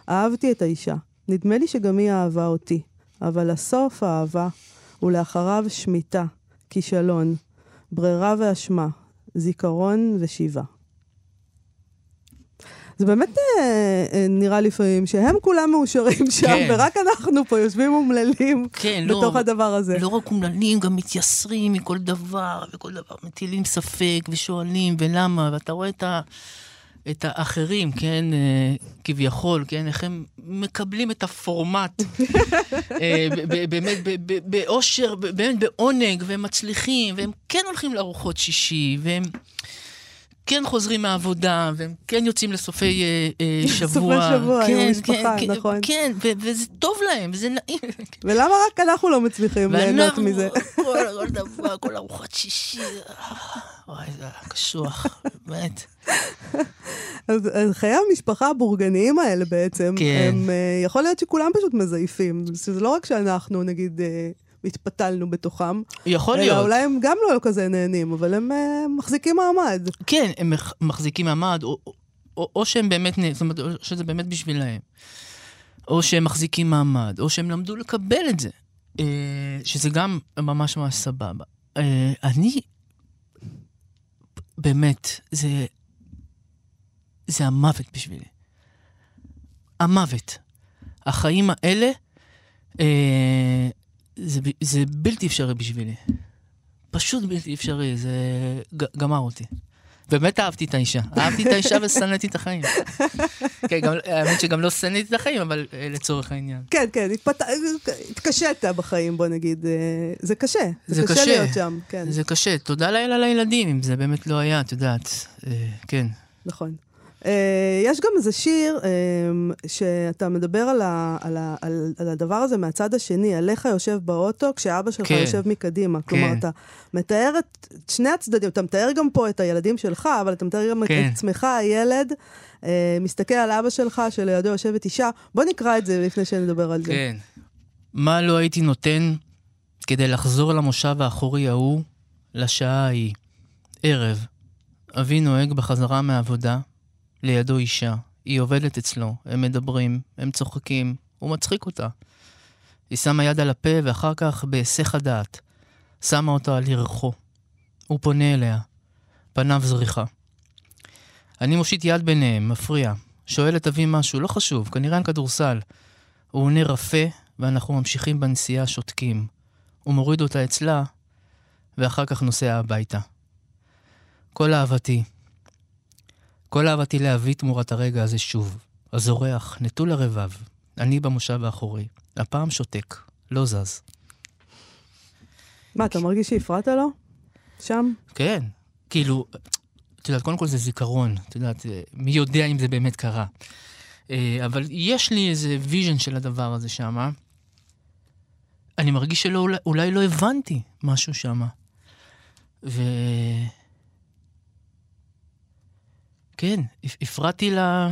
[SPEAKER 2] אהבתי את האישה. נדמה לי שגם היא אהבה אותי. אבל הסוף אהבה, ולאחריו שמיטה, כישלון, ברירה ואשמה, זיכרון ושיבה. זה באמת אה, אה, נראה לפעמים שהם כולם מאושרים שם, כן. ורק אנחנו פה יושבים אומללים כן, לא, בתוך לא, הדבר הזה.
[SPEAKER 1] לא רק אומללים, גם מתייסרים מכל דבר, וכל דבר מטילים ספק ושואלים ולמה, ואתה רואה את ה... את האחרים, כן, אה, כביכול, כן, איך הם מקבלים את הפורמט, אה, באמת באושר, באמת בעונג, והם מצליחים, והם כן הולכים לארוחות שישי, והם כן חוזרים מהעבודה, והם כן יוצאים לסופי אה, אה, שבוע.
[SPEAKER 2] סופי שבוע,
[SPEAKER 1] כן,
[SPEAKER 2] עם המשפחה,
[SPEAKER 1] כן,
[SPEAKER 2] נכון.
[SPEAKER 1] כן, וזה טוב להם, וזה נעים.
[SPEAKER 2] ולמה רק אנחנו לא מצליחים ליהנות מזה?
[SPEAKER 1] כל, דבר, כל ארוחת שישי, וואי, זה קשוח, באמת.
[SPEAKER 2] אז, אז חיי המשפחה הבורגניים האלה בעצם, כן. הם, אה, יכול להיות שכולם פשוט מזייפים. זה לא רק שאנחנו, נגיד... התפתלנו בתוכם.
[SPEAKER 1] יכול להיות.
[SPEAKER 2] אלא אולי הם גם לא כזה נהנים, אבל הם uh, מחזיקים מעמד.
[SPEAKER 1] כן, הם מחזיקים מעמד, או, או, או, או שהם באמת, זאת אומרת, או שזה באמת בשבילהם. או שהם מחזיקים מעמד, או שהם למדו לקבל את זה. Uh, שזה גם ממש ממש סבבה. Uh, אני, באמת, זה, זה המוות בשבילי. המוות. החיים האלה, אה, זה, זה בלתי אפשרי בשבילי. פשוט בלתי אפשרי, זה גמר אותי. באמת אהבתי את האישה. אהבתי את האישה ושנאתי את החיים. כן, גם, האמת שגם לא שנאתי את החיים, אבל אה, לצורך העניין.
[SPEAKER 2] כן, כן, התפת... התקשית בחיים, בוא נגיד. אה, זה קשה. זה, זה קשה, קשה להיות שם, כן.
[SPEAKER 1] זה קשה. תודה לאל על הילדים, אם זה באמת לא היה, את יודעת. אה, כן.
[SPEAKER 2] נכון. Uh, יש גם איזה שיר um, שאתה מדבר על, ה, על, ה, על, על הדבר הזה מהצד השני, עליך יושב באוטו כשאבא שלך כן. יושב מקדימה. כן. כלומר, אתה מתאר את שני הצדדים, אתה מתאר גם פה את הילדים שלך, אבל אתה מתאר גם כן. את עצמך, הילד, uh, מסתכל על אבא שלך, שלידו יושבת אישה. בוא נקרא את זה לפני שנדבר על זה.
[SPEAKER 1] כן. מה לא הייתי נותן כדי לחזור למושב האחורי ההוא, לשעה ההיא. ערב. אבי נוהג בחזרה מהעבודה, לידו אישה, היא עובדת אצלו, הם מדברים, הם צוחקים, הוא מצחיק אותה. היא שמה יד על הפה ואחר כך בהיסח הדעת, שמה אותו על ירחו. הוא פונה אליה, פניו זריחה. אני מושיט יד ביניהם, מפריע. שואל את אבי משהו, לא חשוב, כנראה על כדורסל. הוא עונה רפה, ואנחנו ממשיכים בנסיעה שותקים. הוא מוריד אותה אצלה, ואחר כך נוסע הביתה. כל אהבתי, כל אהבתי להביא תמורת הרגע הזה שוב. הזורח, נטול הרבב, אני במושב האחורי. הפעם שותק, לא זז.
[SPEAKER 2] מה, אתה מרגיש שהפרעת לו? שם?
[SPEAKER 1] כן. כאילו, את יודעת, קודם כל זה זיכרון. את יודעת, מי יודע אם זה באמת קרה. אה, אבל יש לי איזה vision של הדבר הזה שם. אני מרגיש שלא, אולי לא הבנתי משהו שם. ו... כן, הפ- הפרעתי לה...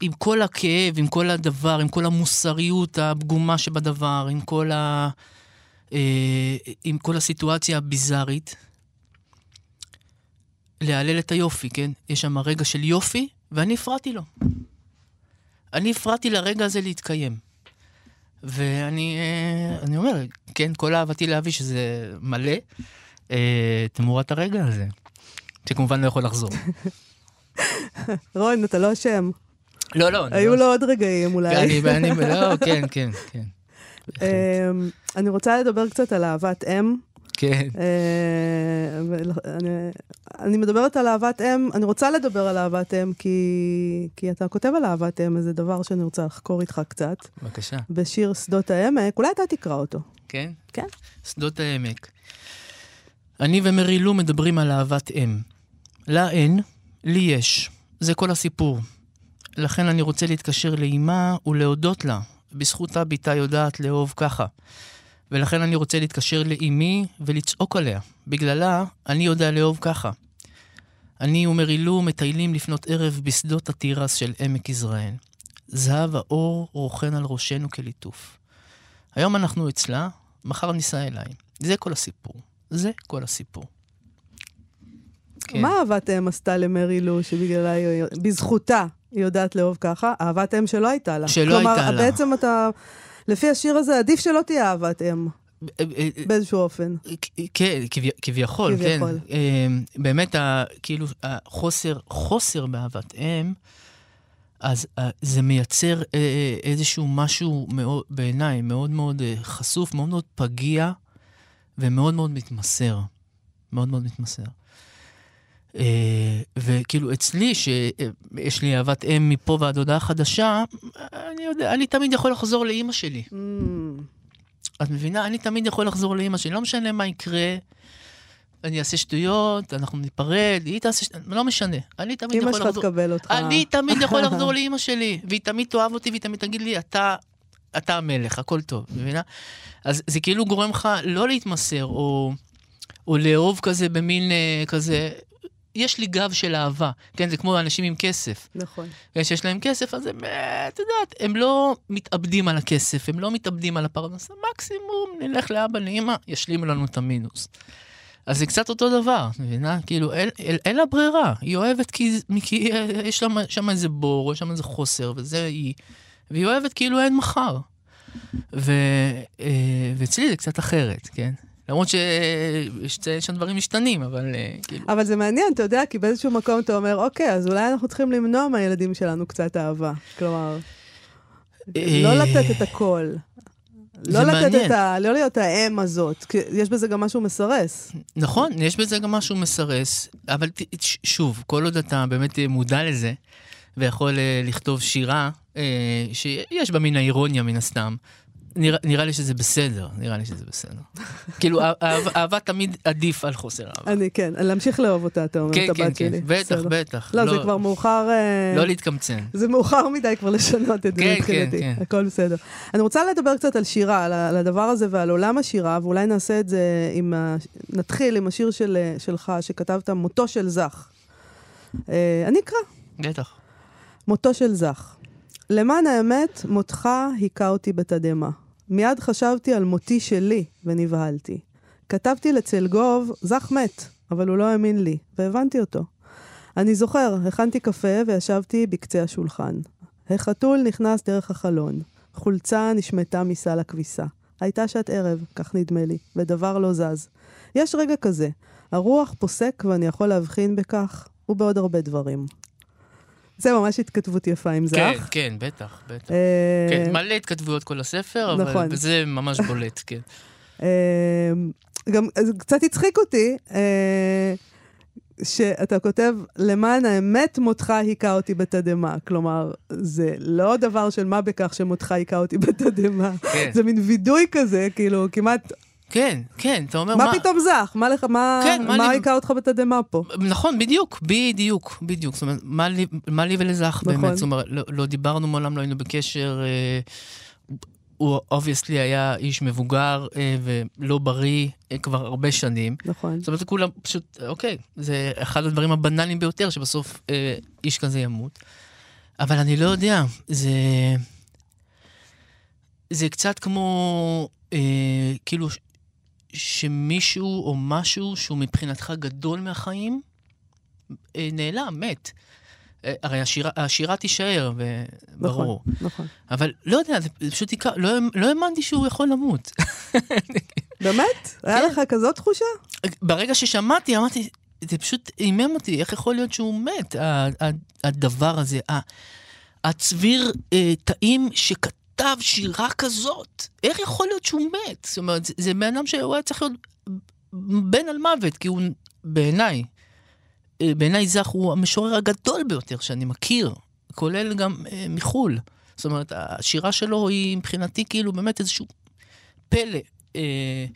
[SPEAKER 1] עם כל הכאב, עם כל הדבר, עם כל המוסריות הפגומה שבדבר, עם כל, ה... אה, עם כל הסיטואציה הביזארית, להלל את היופי, כן? יש שם רגע של יופי, ואני הפרעתי לו. אני הפרעתי לרגע הזה להתקיים. ואני אה, אומר, כן, כל אהבתי לאבי שזה מלא, אה, תמורת הרגע הזה, שכמובן לא יכול לחזור.
[SPEAKER 2] רון, אתה לא אשם.
[SPEAKER 1] לא, לא.
[SPEAKER 2] היו
[SPEAKER 1] לא-
[SPEAKER 2] לו עוד רגעים אולי.
[SPEAKER 1] אני, אני, לא, כן, כן, כן.
[SPEAKER 2] אמ, אני רוצה לדבר קצת על אהבת אם.
[SPEAKER 1] כן,
[SPEAKER 2] אה, אני- אני מדברת על אהבת אם, אני רוצה לדבר על אהבת אם, כי, כי אתה כותב על אהבת אם איזה דבר שאני רוצה לחקור איתך קצת,
[SPEAKER 1] בבקשה.
[SPEAKER 2] בשיר שדות העמק, אולי אתה תקרא אותו.
[SPEAKER 1] כן?
[SPEAKER 2] כן.
[SPEAKER 1] שדות העמק. אני ומרי לו מדברים על אהבת אם. לה אין, לי יש. זה כל הסיפור. לכן אני רוצה להתקשר לאימה ולהודות לה. בזכותה בתה יודעת לאהוב ככה. ולכן אני רוצה להתקשר לאימי ולצעוק עליה. בגללה אני יודע לאהוב ככה. אני ומרי לו מטיילים לפנות ערב בשדות התירס של עמק יזרעאל. זהב האור רוכן על ראשנו כליטוף. היום אנחנו אצלה, מחר ניסע אליי. זה כל הסיפור. זה כל הסיפור. כן.
[SPEAKER 2] מה אהבת אם עשתה למרי לו, שבגללה היא, בזכותה היא יודעת לאהוב ככה? אהבת אם שלא הייתה לה.
[SPEAKER 1] שלא הייתה לה.
[SPEAKER 2] כלומר, בעצם אתה, לפי השיר הזה, עדיף שלא תהיה אהבת אם,
[SPEAKER 1] אה, אה,
[SPEAKER 2] באיזשהו אופן.
[SPEAKER 1] כן, כביכול, כן.
[SPEAKER 2] כביכול.
[SPEAKER 1] אה, באמת, כאילו, החוסר, חוסר באהבת אם, אז אה, זה מייצר אה, אה, איזשהו משהו מאוד, בעיניי, מאוד מאוד אה, חשוף, מאוד מאוד פגיע, ומאוד מאוד מתמסר. מאוד מאוד מתמסר. אה, וכאילו, אצלי, שיש לי אהבת אם מפה ועד הודעה חדשה, אני יודע, אני תמיד יכול לחזור לאימא שלי.
[SPEAKER 2] Mm,
[SPEAKER 1] את מבינה? אני תמיד יכול לחזור לאימא שלי, לא משנה מה יקרה. אני אעשה שטויות, אנחנו ניפרד, היא תעשה שטויות, לא משנה. אני תמיד
[SPEAKER 2] אמא
[SPEAKER 1] יכול
[SPEAKER 2] שלך
[SPEAKER 1] לחזור...
[SPEAKER 2] תקבל אותך.
[SPEAKER 1] אני תמיד יכול לחזור לאימא שלי, והיא תמיד תאהב אותי, והיא תמיד תגיד לי, אתה, אתה המלך, הכל טוב, מבינה? אז זה כאילו גורם לך לא להתמסר, או, או לאהוב כזה במין אה, כזה... יש לי גב של אהבה, כן? זה כמו אנשים עם כסף.
[SPEAKER 2] נכון.
[SPEAKER 1] ויש להם כסף, אז הם, אה, את יודעת, הם לא מתאבדים על הכסף, הם לא מתאבדים על הפרנסה, מקסימום נלך לאבא, לאמא, ישלימו לנו את המינוס. אז זה קצת אותו דבר, מבינה? כאילו, אין, לה ברירה, היא אוהבת כי, כי אה, יש לה שם איזה בור, יש שם איזה חוסר, וזה היא, והיא אוהבת כאילו אין מחר. ו, אה, ואצלי זה קצת אחרת, כן? למרות שיש שם דברים משתנים, אבל אה, כאילו...
[SPEAKER 2] אבל זה מעניין, אתה יודע, כי באיזשהו מקום אתה אומר, אוקיי, אז אולי אנחנו צריכים למנוע מהילדים שלנו קצת אהבה. כלומר, לא
[SPEAKER 1] אה,
[SPEAKER 2] לתת את הכל. לא לתת
[SPEAKER 1] מעניין.
[SPEAKER 2] את ה... לא להיות האם הזאת, כי יש בזה גם משהו מסרס.
[SPEAKER 1] נכון, יש בזה גם משהו מסרס, אבל ת- ש- שוב, כל עוד אתה באמת מודע לזה, ויכול אה, לכתוב שירה, אה, שיש בה מן האירוניה מן הסתם, נראה, נראה לי שזה בסדר, נראה לי שזה בסדר. כאילו, אה- אהבה, תמיד עדיף על חוסר אהבה.
[SPEAKER 2] אני, כן, להמשיך לאהוב אותה, אתה אומר,
[SPEAKER 1] כן,
[SPEAKER 2] את הבת
[SPEAKER 1] כן,
[SPEAKER 2] שלי.
[SPEAKER 1] כן, בטח,
[SPEAKER 2] בסדר.
[SPEAKER 1] בטח.
[SPEAKER 2] לא, זה כבר מאוחר... אה,
[SPEAKER 1] לא להתקמצן.
[SPEAKER 2] זה מאוחר מדי כבר לשנות את זה
[SPEAKER 1] כן,
[SPEAKER 2] מבחינתי.
[SPEAKER 1] כן, כן.
[SPEAKER 2] הכל בסדר. אני רוצה לדבר קצת על שירה, על על הדבר הזה ועל עולם השירה, ואולי נעשה את זה עם ה... נתחיל עם השיר של, שלך, שכתבת, מותו של זך. אה, אני אקרא.
[SPEAKER 1] בטח.
[SPEAKER 2] מותו של זך. למען האמת, מותך היכה אותי בתדהמה. מיד חשבתי על מותי שלי, ונבהלתי. כתבתי לצלגוב, זך מת, אבל הוא לא האמין לי, והבנתי אותו. אני זוכר, הכנתי קפה וישבתי בקצה השולחן. החתול נכנס דרך החלון. חולצה נשמטה מסל הכביסה. הייתה שעת ערב, כך נדמה לי, ודבר לא זז. יש רגע כזה, הרוח פוסק ואני יכול להבחין בכך, ובעוד הרבה דברים. זה ממש התכתבות יפה עם זך.
[SPEAKER 1] כן, כן, בטח, בטח.
[SPEAKER 2] אה,
[SPEAKER 1] כן, מלא התכתבויות כל הספר, אבל
[SPEAKER 2] נכון.
[SPEAKER 1] זה ממש בולט, כן.
[SPEAKER 2] אה, גם קצת הצחיק אותי, אה, שאתה כותב, למען האמת מותך היכה אותי בתדהמה. כלומר, זה לא דבר של מה בכך שמותך היכה אותי בתדהמה.
[SPEAKER 1] כן.
[SPEAKER 2] זה מין וידוי כזה, כאילו, כמעט,
[SPEAKER 1] כן, כן, אתה אומר,
[SPEAKER 2] מה פתאום זך? מה לך, מה
[SPEAKER 1] כן, מה
[SPEAKER 2] מה
[SPEAKER 1] לי-
[SPEAKER 2] היכה אותך בתדהמה פה?
[SPEAKER 1] נכון, בדיוק, בדיוק, בדיוק. זאת אומרת, מה לי, מה לי ולזך
[SPEAKER 2] נכון.
[SPEAKER 1] באמת? זאת אומרת, לא, לא דיברנו מעולם, לא היינו בקשר. אה, הוא obviously היה איש מבוגר אה, ולא בריא אה, כבר הרבה שנים.
[SPEAKER 2] נכון.
[SPEAKER 1] זאת אומרת, כולם פשוט, אוקיי, זה אחד הדברים הבנאליים ביותר, שבסוף אה, איש כזה ימות. אבל אני לא יודע, זה... זה קצת כמו, אה, כאילו, שמישהו או משהו שהוא מבחינתך גדול מהחיים, אה, נעלם, מת. אה, הרי השירה, השירה תישאר, וברור.
[SPEAKER 2] נכון, נכון.
[SPEAKER 1] אבל לא יודע, זה פשוט עיקר, לא, לא האמנתי שהוא יכול למות.
[SPEAKER 2] באמת? היה
[SPEAKER 1] כן.
[SPEAKER 2] לך כזאת תחושה?
[SPEAKER 1] ברגע ששמעתי, אמרתי, זה פשוט עימם אותי, איך יכול להיות שהוא מת, הדבר הזה, הצביר אה, תאים שכתב שירה כזאת, איך יכול להיות שהוא מת? זאת אומרת, זה- בן אדם שהוא היה צריך להיות בן על מוות, כי הוא בעיניי, אה, בעיניי זך הוא המשורר הגדול ביותר שאני מכיר, כולל גם אה, מחו"ל. זאת אומרת, השירה שלו היא מבחינתי כאילו באמת איזשהו פלא. אה,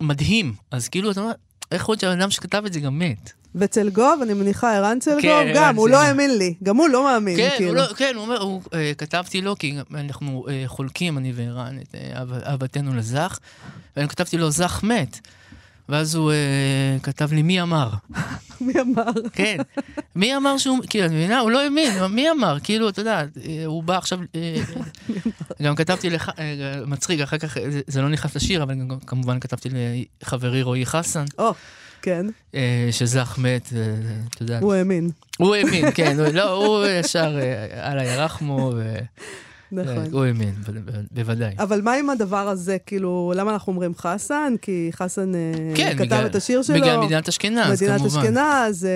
[SPEAKER 1] מדהים. אז כאילו, אתה אומר, איך יכול להיות שהבן אדם שכתב את זה גם מת?
[SPEAKER 2] וצלגוב, אני מניחה, ערן צלגוב,
[SPEAKER 1] כן,
[SPEAKER 2] גם, הוא לא
[SPEAKER 1] צלגוב.
[SPEAKER 2] האמין לי. גם הוא לא מאמין,
[SPEAKER 1] כן,
[SPEAKER 2] כאילו.
[SPEAKER 1] הוא לא, כן, הוא אומר, הוא, אה, כתבתי לו, כי אנחנו אה, חולקים, אני וערן, את אה, אהב- אהבתנו לזך, ואני כתבתי לו, זך מת. ואז הוא אה, כתב לי, מי אמר?
[SPEAKER 2] מי אמר?
[SPEAKER 1] כן. מי אמר שהוא, כאילו, את מבינה? הוא לא האמין, מי אמר? כאילו, אתה יודע, אה, הוא בא עכשיו... אה, גם כתבתי לך, אה, מצחיק, אחר כך, זה- זה לא נכנס לשיר, אבל גם כמובן כתבתי לחברי רועי חסן,
[SPEAKER 2] או, כן,
[SPEAKER 1] אה, שזך מת, אה, אתה יודע.
[SPEAKER 2] הוא האמין.
[SPEAKER 1] הוא האמין, כן, הוא- לא, הוא ישר, אה, אללה ירחמו,
[SPEAKER 2] נכון.
[SPEAKER 1] והוא האמין, ב- ב- בוודאי.
[SPEAKER 2] אבל מה עם הדבר הזה, כאילו, למה אנחנו אומרים חסן? כי חסן אה,
[SPEAKER 1] כן,
[SPEAKER 2] כתב
[SPEAKER 1] בגלל-
[SPEAKER 2] את השיר שלו.
[SPEAKER 1] בגלל מדינת אשכנז,
[SPEAKER 2] מדינת
[SPEAKER 1] כמובן.
[SPEAKER 2] אשכנז, אה,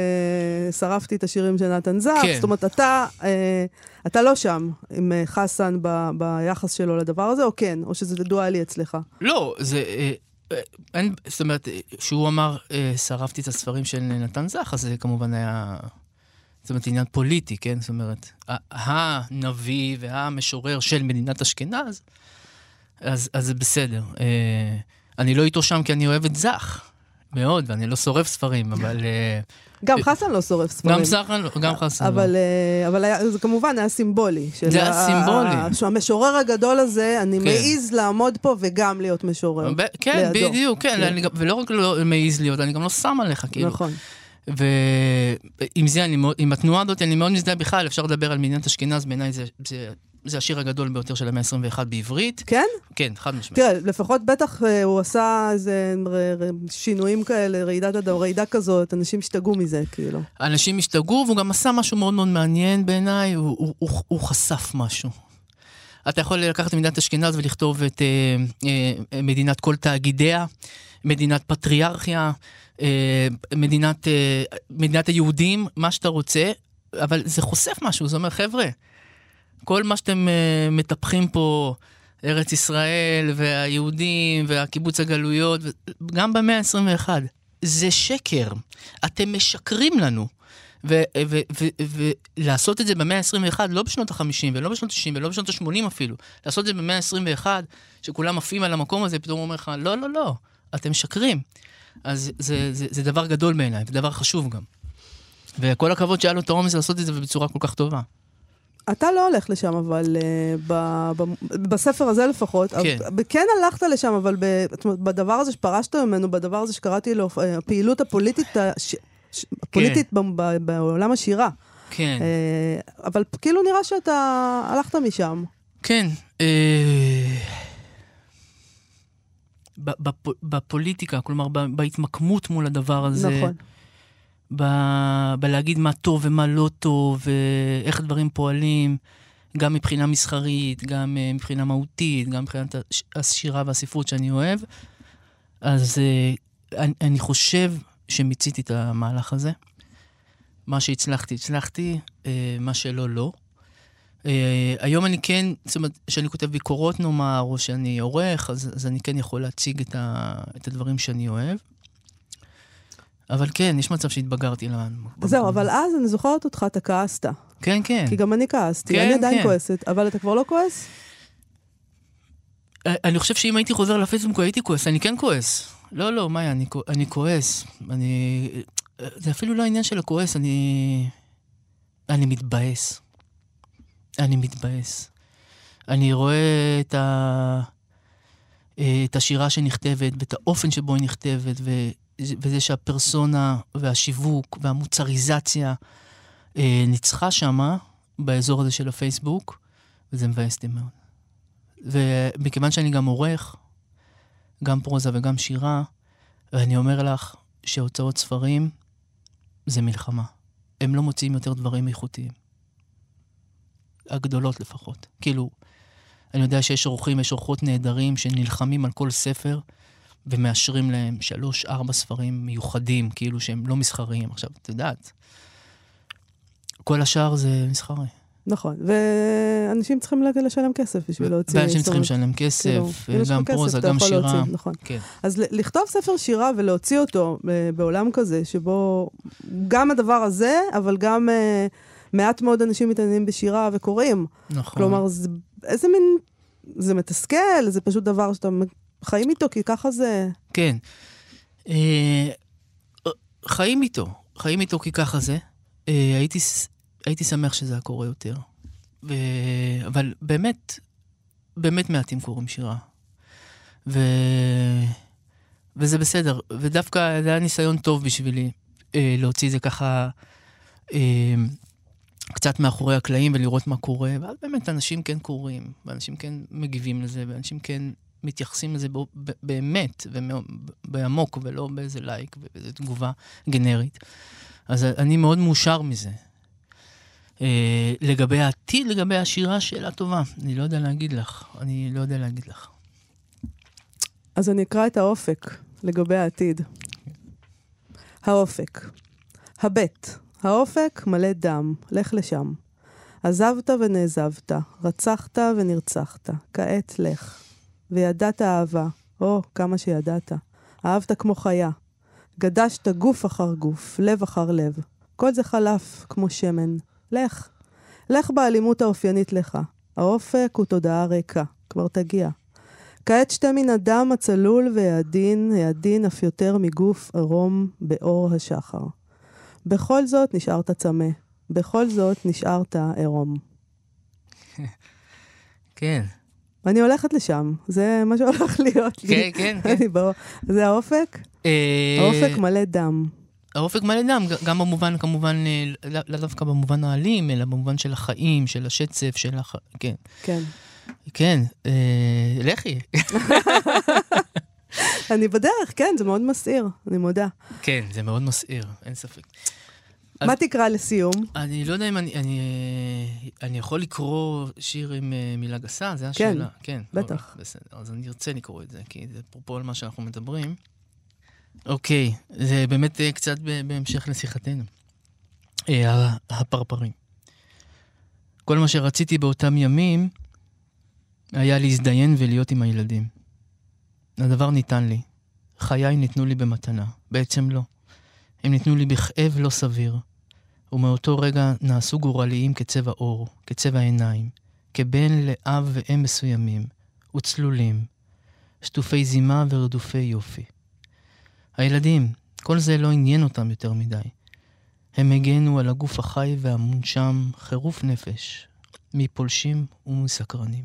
[SPEAKER 2] שרפתי את השירים של נתן זך.
[SPEAKER 1] כן.
[SPEAKER 2] זאת אומרת, אתה, אה, אתה לא שם עם אה, חסן ב, ביחס שלו לדבר הזה, או כן? או שזה דואלי אצלך?
[SPEAKER 1] לא, זה... אה, אה, אין, זאת אומרת, אה, שהוא אמר, אה, שרפתי את הספרים של נתן זך, אז זה כמובן היה... זאת אומרת, עניין פוליטי, כן? זאת אומרת, הנביא והמשורר של מדינת אשכנז, אז, אז זה בסדר. אה, אני לא איתו שם כי אני אוהב את זך, מאוד, ואני לא שורף ספרים, אבל...
[SPEAKER 2] גם חסן לא שורף ספרים.
[SPEAKER 1] גם זך, גם חסן. לא.
[SPEAKER 2] אבל, אה, אבל היה, זה כמובן היה סימבולי.
[SPEAKER 1] זה היה סימבולי.
[SPEAKER 2] שהמשורר הגדול הזה, אני
[SPEAKER 1] כן.
[SPEAKER 2] מעז לעמוד פה וגם להיות משורר.
[SPEAKER 1] ב- כן,
[SPEAKER 2] לידו.
[SPEAKER 1] בדיוק, כן,
[SPEAKER 2] כן.
[SPEAKER 1] אני ולא רק לא מעז להיות, אני גם לא שם עליך, כאילו.
[SPEAKER 2] נכון.
[SPEAKER 1] ועם זה, אני מאוד, עם התנועה הזאת, אני מאוד מזדהה בכלל, אפשר לדבר על מדינת אשכנז, בעיניי זה, זה, זה השיר הגדול ביותר של המאה ה-21 בעברית.
[SPEAKER 2] כן?
[SPEAKER 1] כן, חד משמעית.
[SPEAKER 2] תראה, לפחות בטח אה, הוא עשה איזה ר- ר- שינויים כאלה, רעידת אדם, רעידה כזאת, אנשים השתגעו מזה, כאילו.
[SPEAKER 1] אנשים השתגעו, והוא גם עשה משהו מאוד מאוד מעניין בעיניי, הוא, הוא, הוא, הוא חשף משהו. אתה יכול לקחת את מדינת אשכנז ולכתוב את אה, אה, מדינת כל תאגידיה, מדינת פטריארכיה, אה, מדינת, אה, מדינת היהודים, מה שאתה רוצה, אבל זה חושף משהו, זה אומר, חבר'ה, כל מה שאתם אה, מטפחים פה, ארץ ישראל והיהודים והקיבוץ הגלויות, גם במאה ה-21, זה שקר. אתם משקרים לנו. ולעשות את זה במאה ה-21, לא בשנות ה-50 ולא בשנות ה-60 ולא בשנות ה-80 אפילו, לעשות את זה במאה ה-21, שכולם עפים על המקום הזה, פתאום הוא אומר לך, לא, לא, לא, אתם משקרים. אז זה, זה, זה דבר גדול בעיניי, ודבר חשוב גם. וכל הכבוד שהיה לו את האומץ לעשות את זה בצורה כל כך טובה.
[SPEAKER 2] אתה לא הולך לשם, אבל uh, ב, ב, בספר הזה לפחות.
[SPEAKER 1] כן.
[SPEAKER 2] אבל, כן הלכת לשם, אבל ב, אומרת, בדבר הזה שפרשת ממנו, בדבר הזה שקראתי לו, אה, הפעילות הפוליטית, הש, ש, הפוליטית ב, ב, בעולם השירה.
[SPEAKER 1] כן.
[SPEAKER 2] Uh, אבל כאילו נראה שאתה הלכת משם.
[SPEAKER 1] כן. בפ- בפוליטיקה, כלומר, בהתמקמות מול הדבר הזה,
[SPEAKER 2] נכון.
[SPEAKER 1] ב- בלהגיד מה טוב ומה לא טוב, ואיך דברים פועלים, גם מבחינה מסחרית, גם אה, מבחינה מהותית, גם מבחינת הש- השירה והספרות שאני אוהב. אז אה, אני, אני חושב שמיציתי את המהלך הזה. מה שהצלחתי, הצלחתי, אה, מה שלא, לא. אה, היום אני כן, זאת אומרת, כשאני כותב ביקורות נאמר, או שאני עורך, אז, אז אני כן יכול להציג את, ה, את הדברים שאני אוהב. אבל כן, יש מצב שהתבגרתי למען.
[SPEAKER 2] זהו, אבל אז אני זוכרת אותך, אתה כעסת.
[SPEAKER 1] כן, כן.
[SPEAKER 2] כי גם אני כעסתי,
[SPEAKER 1] כן,
[SPEAKER 2] אני עדיין
[SPEAKER 1] כן.
[SPEAKER 2] כועסת. אבל אתה כבר לא כועס?
[SPEAKER 1] אה, אני חושב שאם הייתי חוזר לפייסבוק הייתי כועס, אני כן כועס. לא, לא, מאיה, אני, אני כועס. אני... זה אפילו לא העניין של הכועס, אני... אני מתבאס. אני מתבאס. אני רואה את, ה... אה, את השירה שנכתבת, ואת האופן שבו היא נכתבת, ו... וזה שהפרסונה והשיווק והמוצריזציה אה, ניצחה שמה, באזור הזה של הפייסבוק, וזה מבאס אותי מאוד. ומכיוון שאני גם עורך, גם פרוזה וגם שירה, ואני אומר לך שהוצאות ספרים זה מלחמה. הם לא מוציאים יותר דברים איכותיים. הגדולות לפחות. כאילו, אני יודע שיש עורכים, יש עורכות נהדרים שנלחמים על כל ספר ומאשרים להם שלוש, ארבע ספרים מיוחדים, כאילו שהם לא מסחריים. עכשיו, את יודעת, כל השאר זה מסחרי.
[SPEAKER 2] נכון, ואנשים צריכים לשלם כסף בשביל להוציא...
[SPEAKER 1] ואנשים צריכים לשלם כסף, כאילו, גם פרוזה, גם שירה. להוציא,
[SPEAKER 2] נכון. כן. אז לכתוב ספר שירה ולהוציא אותו בעולם כזה, שבו גם הדבר הזה, אבל גם uh, מעט מאוד אנשים מתעניינים בשירה וקוראים.
[SPEAKER 1] נכון.
[SPEAKER 2] כלומר, זה, איזה מין... זה מתסכל, זה פשוט דבר שאתה חיים איתו, כי ככה זה...
[SPEAKER 1] כן. Uh, חיים איתו, חיים איתו כי ככה זה. Uh, הייתי הייתי שמח שזה היה קורה יותר. ו... אבל באמת, באמת מעטים קוראים שירה. ו... וזה בסדר. ודווקא זה היה ניסיון טוב בשבילי אה, להוציא את זה ככה אה, קצת מאחורי הקלעים ולראות מה קורה. ואז באמת אנשים כן קוראים, ואנשים כן מגיבים לזה, ואנשים כן מתייחסים לזה באמת, בעמוק, ולא באיזה לייק ובאיזה תגובה גנרית. אז אני מאוד מאושר מזה. אה, לגבי העתיד, לגבי השירה, שאלה טובה. אני לא יודע להגיד לך. אני לא יודע להגיד לך.
[SPEAKER 2] אז אני אקרא את האופק לגבי העתיד. האופק. הבט. האופק מלא דם, לך לשם. עזבת ונעזבת, רצחת ונרצחת, כעת לך. וידעת אהבה, או, כמה שידעת. אהבת כמו חיה. גדשת גוף אחר גוף, לב אחר לב. כל זה חלף כמו שמן. לך. לך באלימות האופיינית לך. האופק הוא תודעה ריקה. כבר תגיע. כעת שתה מן הדם הצלול והעדין, העדין אף יותר מגוף ערום באור השחר. בכל זאת נשארת צמא. בכל זאת נשארת עירום.
[SPEAKER 1] כן.
[SPEAKER 2] אני הולכת לשם, זה מה שהולך להיות
[SPEAKER 1] לי. כן, כן, כן.
[SPEAKER 2] זה האופק? אה, האופק מלא דם.
[SPEAKER 1] האופק מלא דם, גם במובן, כמובן, אה, לאו דווקא במובן האלים, אלא במובן של החיים, של השצף, של הח... כן.
[SPEAKER 2] כן.
[SPEAKER 1] כן, אה, לכי.
[SPEAKER 2] אני בדרך, כן, זה מאוד מסעיר, אני מודה.
[SPEAKER 1] כן, זה מאוד מסעיר, אין ספק.
[SPEAKER 2] מה תקרא לסיום?
[SPEAKER 1] אני לא יודע אם אני, אני, אני יכול לקרוא שיר עם uh, מילה גסה, זו השאלה.
[SPEAKER 2] כן, כן, בטח.
[SPEAKER 1] בסדר, אז אני ארצה לקרוא את זה, כי זה אפרופו על מה שאנחנו מדברים. אוקיי, זה באמת אה, קצת בהמשך לשיחתנו. אה, הפרפרים. כל מה שרציתי באותם ימים היה להזדיין ולהיות עם הילדים. הדבר ניתן לי. חיי ניתנו לי במתנה. בעצם לא. הם ניתנו לי בכאב לא סביר. ומאותו רגע נעשו גורליים כצבע עור, כצבע עיניים, כבן לאב ואם מסוימים, וצלולים, שטופי זימה ורדופי יופי. הילדים, כל זה לא עניין אותם יותר מדי. הם הגנו על הגוף החי והמונשם, חירוף נפש, מפולשים ומסקרנים.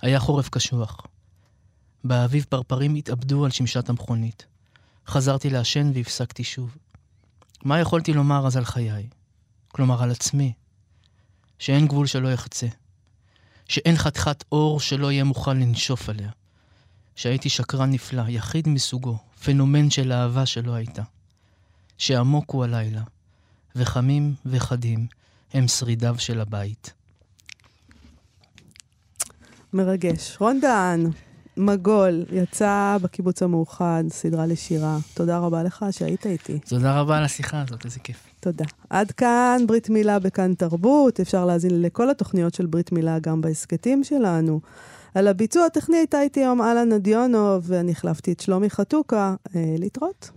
[SPEAKER 1] היה חורף קשוח. באביב פרפרים התאבדו על שמשת המכונית. חזרתי לעשן והפסקתי שוב. מה יכולתי לומר אז על חיי? כלומר, על עצמי. שאין גבול שלא יחצה. שאין חתיכת אור שלא יהיה מוכן לנשוף עליה. שהייתי שקרן נפלא, יחיד מסוגו, פנומן של אהבה שלא הייתה. שעמוק הוא הלילה, וחמים וחדים הם שרידיו של הבית.
[SPEAKER 2] מרגש. רון דהן, מגול, יצא בקיבוץ המאוחד, סדרה לשירה. תודה רבה לך שהיית איתי.
[SPEAKER 1] תודה רבה על השיחה הזאת, איזה כיף.
[SPEAKER 2] תודה. עד כאן ברית מילה בכאן תרבות. אפשר להאזין לכל התוכניות של ברית מילה גם בהסכתים שלנו. על הביצוע הטכני הייתה איתי היום אללה נדיונוב, ואני החלפתי את שלומי חתוקה. אה, להתראות.